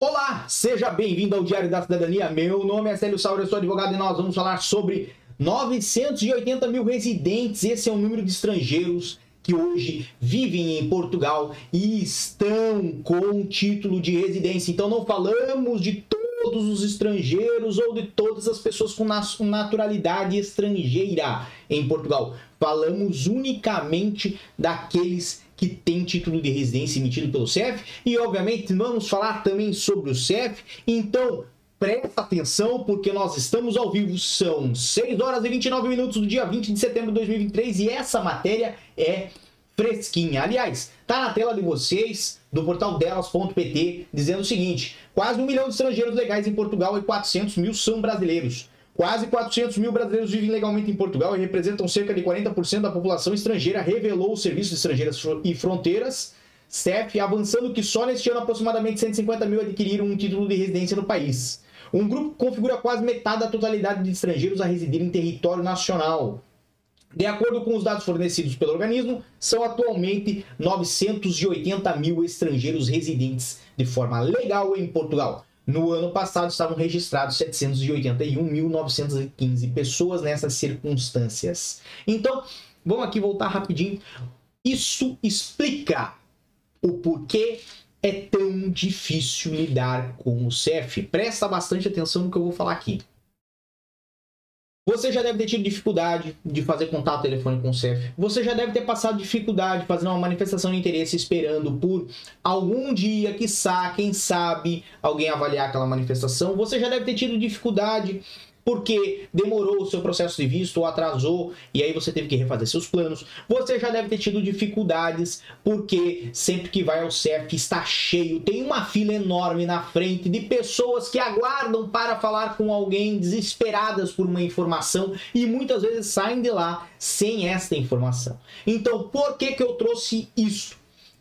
Olá, seja bem-vindo ao Diário da Cidadania. Meu nome é Célio Sauro, eu sou advogado e nós vamos falar sobre 980 mil residentes. Esse é o número de estrangeiros que hoje vivem em Portugal e estão com título de residência. Então não falamos de todos os estrangeiros ou de todas as pessoas com naturalidade estrangeira em Portugal. Falamos unicamente daqueles que têm título de residência emitido pelo CEF e obviamente vamos falar também sobre o CEF. Então, presta atenção porque nós estamos ao vivo. São 6 horas e 29 minutos do dia 20 de setembro de 2023 e essa matéria é fresquinha. Aliás, tá na tela de vocês do portal delas.pt dizendo o seguinte: quase um milhão de estrangeiros legais em Portugal e 400 mil são brasileiros. Quase 400 mil brasileiros vivem legalmente em Portugal e representam cerca de 40% da população estrangeira, revelou o Serviço de Estrangeiras e Fronteiras, CEF, avançando que só neste ano aproximadamente 150 mil adquiriram um título de residência no país. Um grupo que configura quase metade da totalidade de estrangeiros a residir em território nacional. De acordo com os dados fornecidos pelo organismo, são atualmente 980 mil estrangeiros residentes de forma legal em Portugal. No ano passado estavam registrados 781.915 pessoas nessas circunstâncias. Então, vamos aqui voltar rapidinho. Isso explica o porquê é tão difícil lidar com o CEF. Presta bastante atenção no que eu vou falar aqui. Você já deve ter tido dificuldade de fazer contato telefônico com o CEF. Você já deve ter passado dificuldade fazendo uma manifestação de interesse esperando por algum dia, que quem sabe, alguém avaliar aquela manifestação. Você já deve ter tido dificuldade porque demorou o seu processo de visto ou atrasou e aí você teve que refazer seus planos. Você já deve ter tido dificuldades porque sempre que vai ao CEF está cheio, tem uma fila enorme na frente de pessoas que aguardam para falar com alguém desesperadas por uma informação e muitas vezes saem de lá sem esta informação. Então, por que que eu trouxe isso?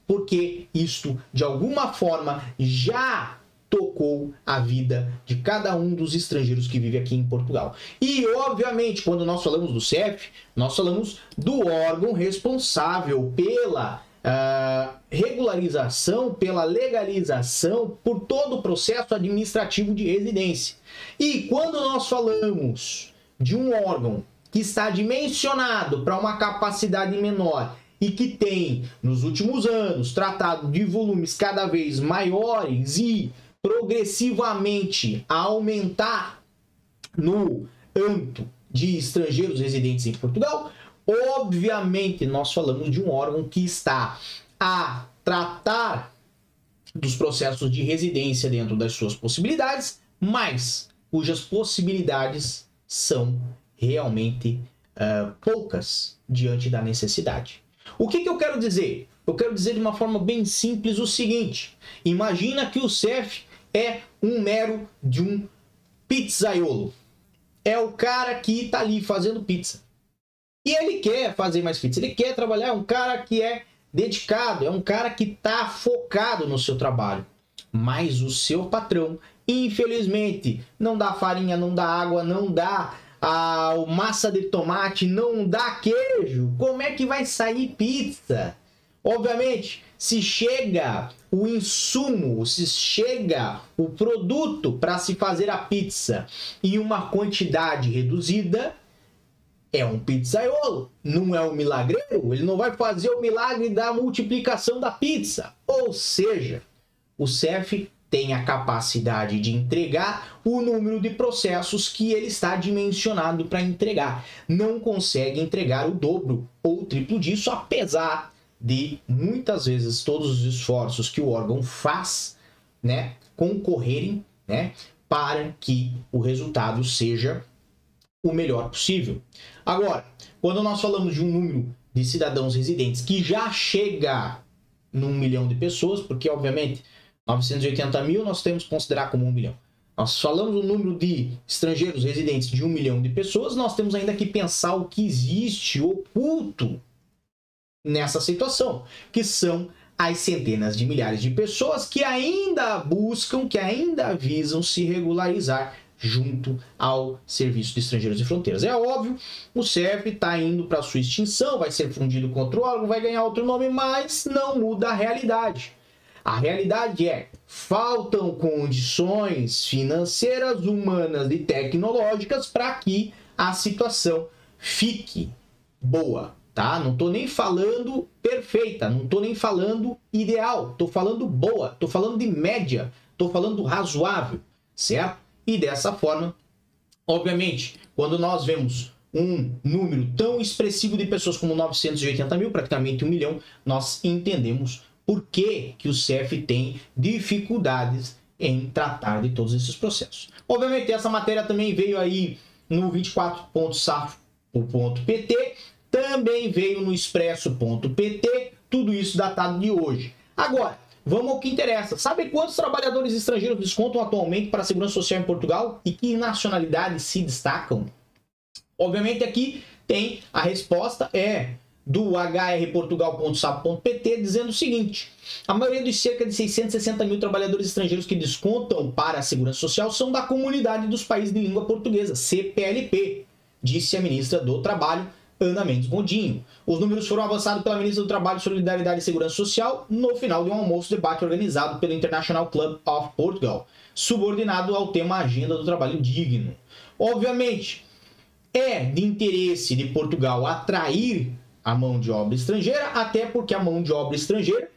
Porque isto de alguma forma já tocou a vida de cada um dos estrangeiros que vive aqui em Portugal. E, obviamente, quando nós falamos do CEF, nós falamos do órgão responsável pela uh, regularização, pela legalização, por todo o processo administrativo de residência. E quando nós falamos de um órgão que está dimensionado para uma capacidade menor e que tem, nos últimos anos, tratado de volumes cada vez maiores e progressivamente a aumentar no âmbito de estrangeiros residentes em Portugal, obviamente nós falamos de um órgão que está a tratar dos processos de residência dentro das suas possibilidades, mas cujas possibilidades são realmente uh, poucas diante da necessidade. O que, que eu quero dizer? Eu quero dizer de uma forma bem simples o seguinte: imagina que o CEF é um mero de um pizzaiolo. É o cara que está ali fazendo pizza. E ele quer fazer mais pizza, ele quer trabalhar, é um cara que é dedicado, é um cara que está focado no seu trabalho. Mas o seu patrão, infelizmente, não dá farinha, não dá água, não dá a massa de tomate, não dá queijo. Como é que vai sair pizza? Obviamente, se chega o insumo, se chega o produto para se fazer a pizza em uma quantidade reduzida, é um pizzaiolo, não é um milagreiro, ele não vai fazer o milagre da multiplicação da pizza. Ou seja, o CEF tem a capacidade de entregar o número de processos que ele está dimensionado para entregar. Não consegue entregar o dobro ou o triplo disso, apesar de muitas vezes todos os esforços que o órgão faz, né, concorrerem, né, para que o resultado seja o melhor possível. Agora, quando nós falamos de um número de cidadãos residentes que já chega num milhão de pessoas, porque obviamente 980 mil nós temos que considerar como um milhão. Nós falamos o número de estrangeiros residentes de um milhão de pessoas, nós temos ainda que pensar o que existe oculto nessa situação, que são as centenas de milhares de pessoas que ainda buscam, que ainda visam se regularizar junto ao Serviço de Estrangeiros e Fronteiras. É óbvio, o CEF está indo para sua extinção, vai ser fundido com outro órgão, vai ganhar outro nome, mas não muda a realidade. A realidade é, faltam condições financeiras, humanas e tecnológicas para que a situação fique boa, tá? Não tô nem falando perfeita, não tô nem falando ideal, tô falando boa, tô falando de média, tô falando razoável, certo? E dessa forma, obviamente, quando nós vemos um número tão expressivo de pessoas como 980 mil, praticamente um milhão, nós entendemos por que, que o CEF tem dificuldades em tratar de todos esses processos. Obviamente, essa matéria também veio aí no 24.safo.pt, também veio no expresso.pt, tudo isso datado de hoje. Agora, vamos ao que interessa. Sabe quantos trabalhadores estrangeiros descontam atualmente para a Segurança Social em Portugal e que nacionalidades se destacam? Obviamente aqui tem a resposta é do hrportugal.sap.pt dizendo o seguinte: a maioria dos cerca de 660 mil trabalhadores estrangeiros que descontam para a Segurança Social são da comunidade dos países de língua portuguesa, CPLP, disse a ministra do Trabalho, Ana Mendes Gondinho. Os números foram avançados pela ministra do Trabalho, Solidariedade e Segurança Social no final de um almoço debate organizado pelo International Club of Portugal, subordinado ao tema Agenda do Trabalho Digno. Obviamente, é de interesse de Portugal atrair a mão de obra estrangeira, até porque a mão de obra estrangeira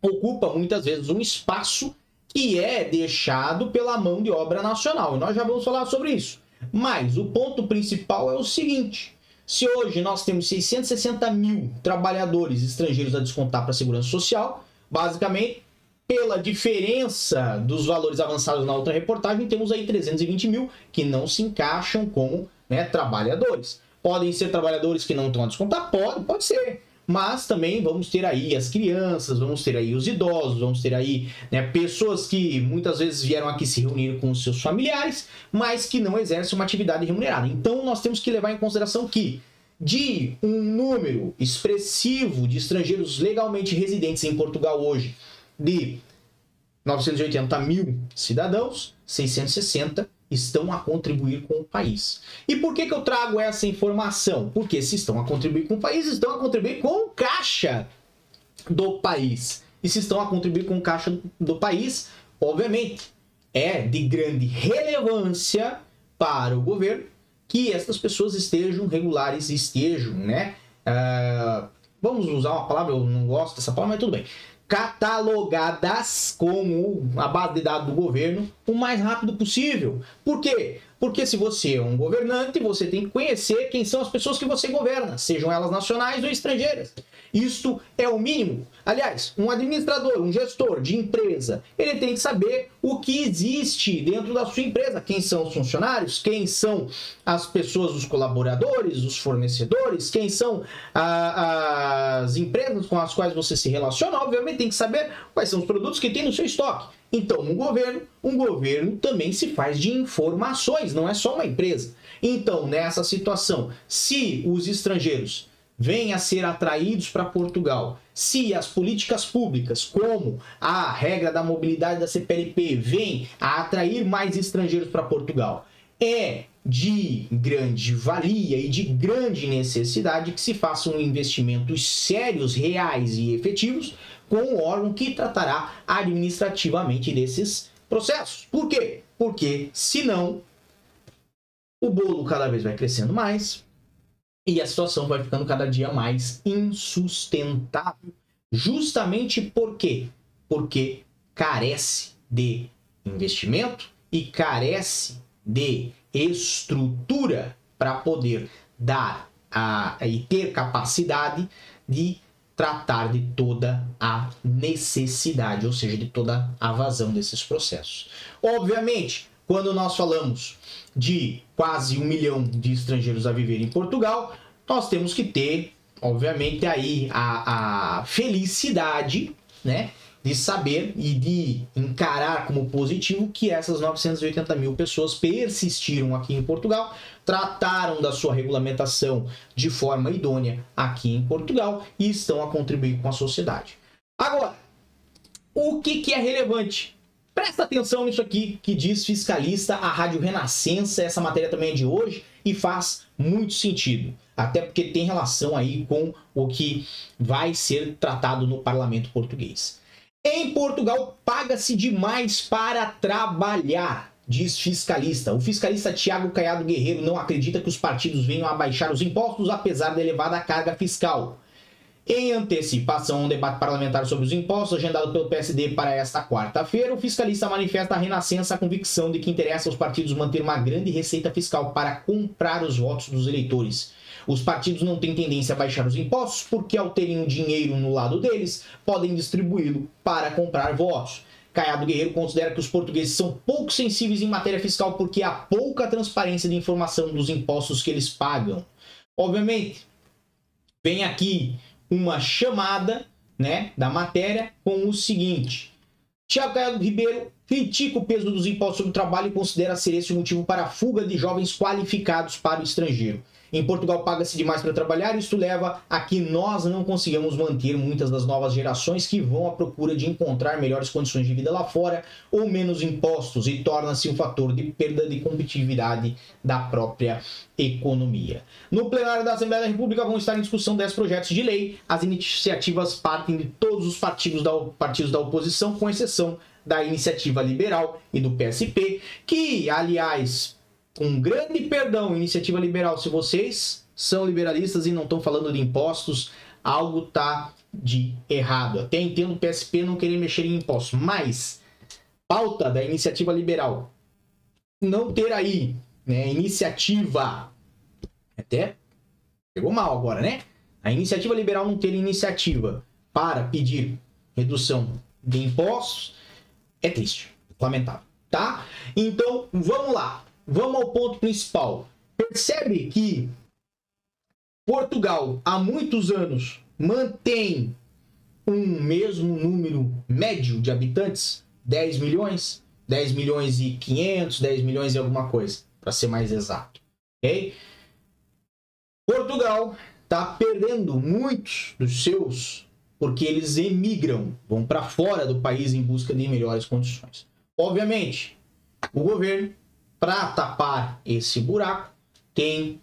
ocupa muitas vezes um espaço que é deixado pela mão de obra nacional. E nós já vamos falar sobre isso. Mas o ponto principal é o seguinte: se hoje nós temos 660 mil trabalhadores estrangeiros a descontar para a Segurança Social, basicamente, pela diferença dos valores avançados na outra reportagem, temos aí 320 mil que não se encaixam como né, trabalhadores. Podem ser trabalhadores que não estão a descontar? Pode, pode ser. Mas também vamos ter aí as crianças, vamos ter aí os idosos, vamos ter aí né, pessoas que muitas vezes vieram aqui se reunir com seus familiares, mas que não exercem uma atividade remunerada. Então nós temos que levar em consideração que de um número expressivo de estrangeiros legalmente residentes em Portugal hoje, de 980 mil cidadãos, 660 estão a contribuir com o país. E por que, que eu trago essa informação? Porque se estão a contribuir com o país, estão a contribuir com o caixa do país. E se estão a contribuir com o caixa do país, obviamente, é de grande relevância para o governo que essas pessoas estejam regulares, estejam, né? Uh, vamos usar uma palavra, eu não gosto dessa palavra, mas tudo bem catalogadas como a base de dados do governo o mais rápido possível. Por quê? Porque se você é um governante, você tem que conhecer quem são as pessoas que você governa, sejam elas nacionais ou estrangeiras. Isto é o mínimo. Aliás, um administrador, um gestor de empresa, ele tem que saber o que existe dentro da sua empresa, quem são os funcionários, quem são as pessoas, os colaboradores, os fornecedores, quem são a, as empresas com as quais você se relaciona. Obviamente, tem que saber quais são os produtos que tem no seu estoque. Então, um governo, um governo também se faz de informações, não é só uma empresa. Então, nessa situação, se os estrangeiros vêm a ser atraídos para Portugal, se as políticas públicas, como a regra da mobilidade da CPLP, vêm a atrair mais estrangeiros para Portugal, é de grande valia e de grande necessidade que se façam investimentos sérios, reais e efetivos com o órgão que tratará administrativamente desses processos. Por quê? Porque senão o bolo cada vez vai crescendo mais, e a situação vai ficando cada dia mais insustentável. Justamente por quê? Porque carece de investimento e carece de estrutura para poder dar a, e ter capacidade de tratar de toda a necessidade, ou seja, de toda a vazão desses processos. Obviamente, quando nós falamos de quase um milhão de estrangeiros a viver em Portugal, nós temos que ter, obviamente, aí a, a felicidade, né? De saber e de encarar como positivo que essas 980 mil pessoas persistiram aqui em Portugal, trataram da sua regulamentação de forma idônea aqui em Portugal e estão a contribuir com a sociedade. Agora, o que, que é relevante? Presta atenção nisso aqui que diz fiscalista a Rádio Renascença, essa matéria também é de hoje e faz muito sentido, até porque tem relação aí com o que vai ser tratado no parlamento português. Em Portugal, paga-se demais para trabalhar, diz fiscalista. O fiscalista Tiago Caiado Guerreiro não acredita que os partidos venham a baixar os impostos, apesar da elevada carga fiscal. Em antecipação a um debate parlamentar sobre os impostos, agendado pelo PSD para esta quarta-feira, o fiscalista manifesta a renascença a convicção de que interessa aos partidos manter uma grande receita fiscal para comprar os votos dos eleitores. Os partidos não têm tendência a baixar os impostos porque, ao terem dinheiro no lado deles, podem distribuí-lo para comprar votos. Caiado Guerreiro considera que os portugueses são pouco sensíveis em matéria fiscal porque há pouca transparência de informação dos impostos que eles pagam. Obviamente, vem aqui uma chamada né, da matéria com o seguinte: Tiago Caiado Ribeiro critica o peso dos impostos sobre o trabalho e considera ser esse o motivo para a fuga de jovens qualificados para o estrangeiro. Em Portugal paga-se demais para trabalhar, isso leva a que nós não consigamos manter muitas das novas gerações que vão à procura de encontrar melhores condições de vida lá fora ou menos impostos e torna-se um fator de perda de competitividade da própria economia. No plenário da Assembleia da República vão estar em discussão 10 projetos de lei. As iniciativas partem de todos os partidos da, partidos da oposição, com exceção da Iniciativa Liberal e do PSP, que, aliás, com grande perdão, iniciativa liberal, se vocês são liberalistas e não estão falando de impostos, algo tá de errado. Até entendo o PSP não querer mexer em impostos, mas pauta da iniciativa liberal não ter aí, né, iniciativa até pegou mal agora, né? A iniciativa liberal não ter iniciativa para pedir redução de impostos é triste, lamentável, tá? Então, vamos lá vamos ao ponto principal. Percebe que Portugal há muitos anos mantém um mesmo número médio de habitantes, 10 milhões, 10 milhões e 500, 10 milhões e alguma coisa, para ser mais exato. ok? Portugal está perdendo muitos dos seus porque eles emigram, vão para fora do país em busca de melhores condições. Obviamente, o governo para tapar esse buraco, tem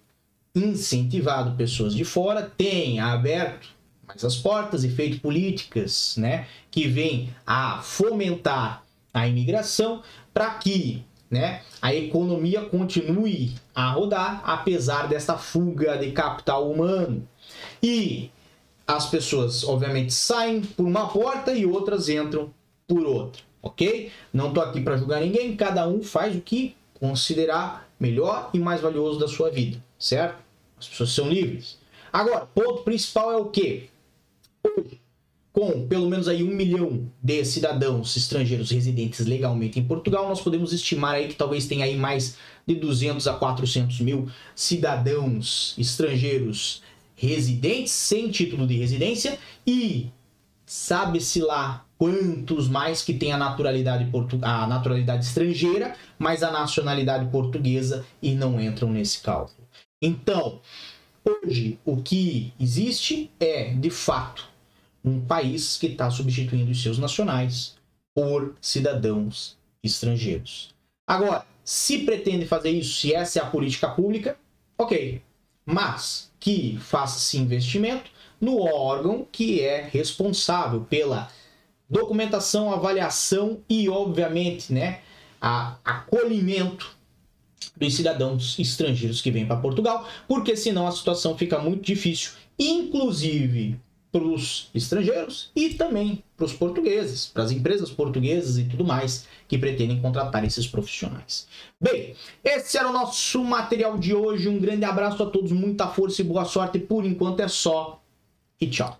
incentivado pessoas de fora, tem aberto mais as portas e feito políticas né, que vêm a fomentar a imigração para que né, a economia continue a rodar apesar desta fuga de capital humano. E as pessoas, obviamente, saem por uma porta e outras entram por outra, ok? Não estou aqui para julgar ninguém, cada um faz o que considerar melhor e mais valioso da sua vida, certo? As pessoas são livres. Agora, ponto principal é o que? Hoje, com pelo menos aí um milhão de cidadãos estrangeiros residentes legalmente em Portugal, nós podemos estimar aí que talvez tenha aí mais de 200 a 400 mil cidadãos estrangeiros residentes sem título de residência e sabe-se lá quantos mais que têm a naturalidade, portu a naturalidade estrangeira, mas a nacionalidade portuguesa e não entram nesse cálculo. Então, hoje o que existe é, de fato, um país que está substituindo os seus nacionais por cidadãos estrangeiros. Agora, se pretende fazer isso, se essa é a política pública, ok. Mas que faça-se investimento no órgão que é responsável pela documentação, avaliação e, obviamente, né, a acolhimento dos cidadãos estrangeiros que vêm para Portugal, porque senão a situação fica muito difícil, inclusive para os estrangeiros e também para os portugueses, para as empresas portuguesas e tudo mais que pretendem contratar esses profissionais. Bem, esse era o nosso material de hoje. Um grande abraço a todos, muita força e boa sorte. Por enquanto é só e tchau.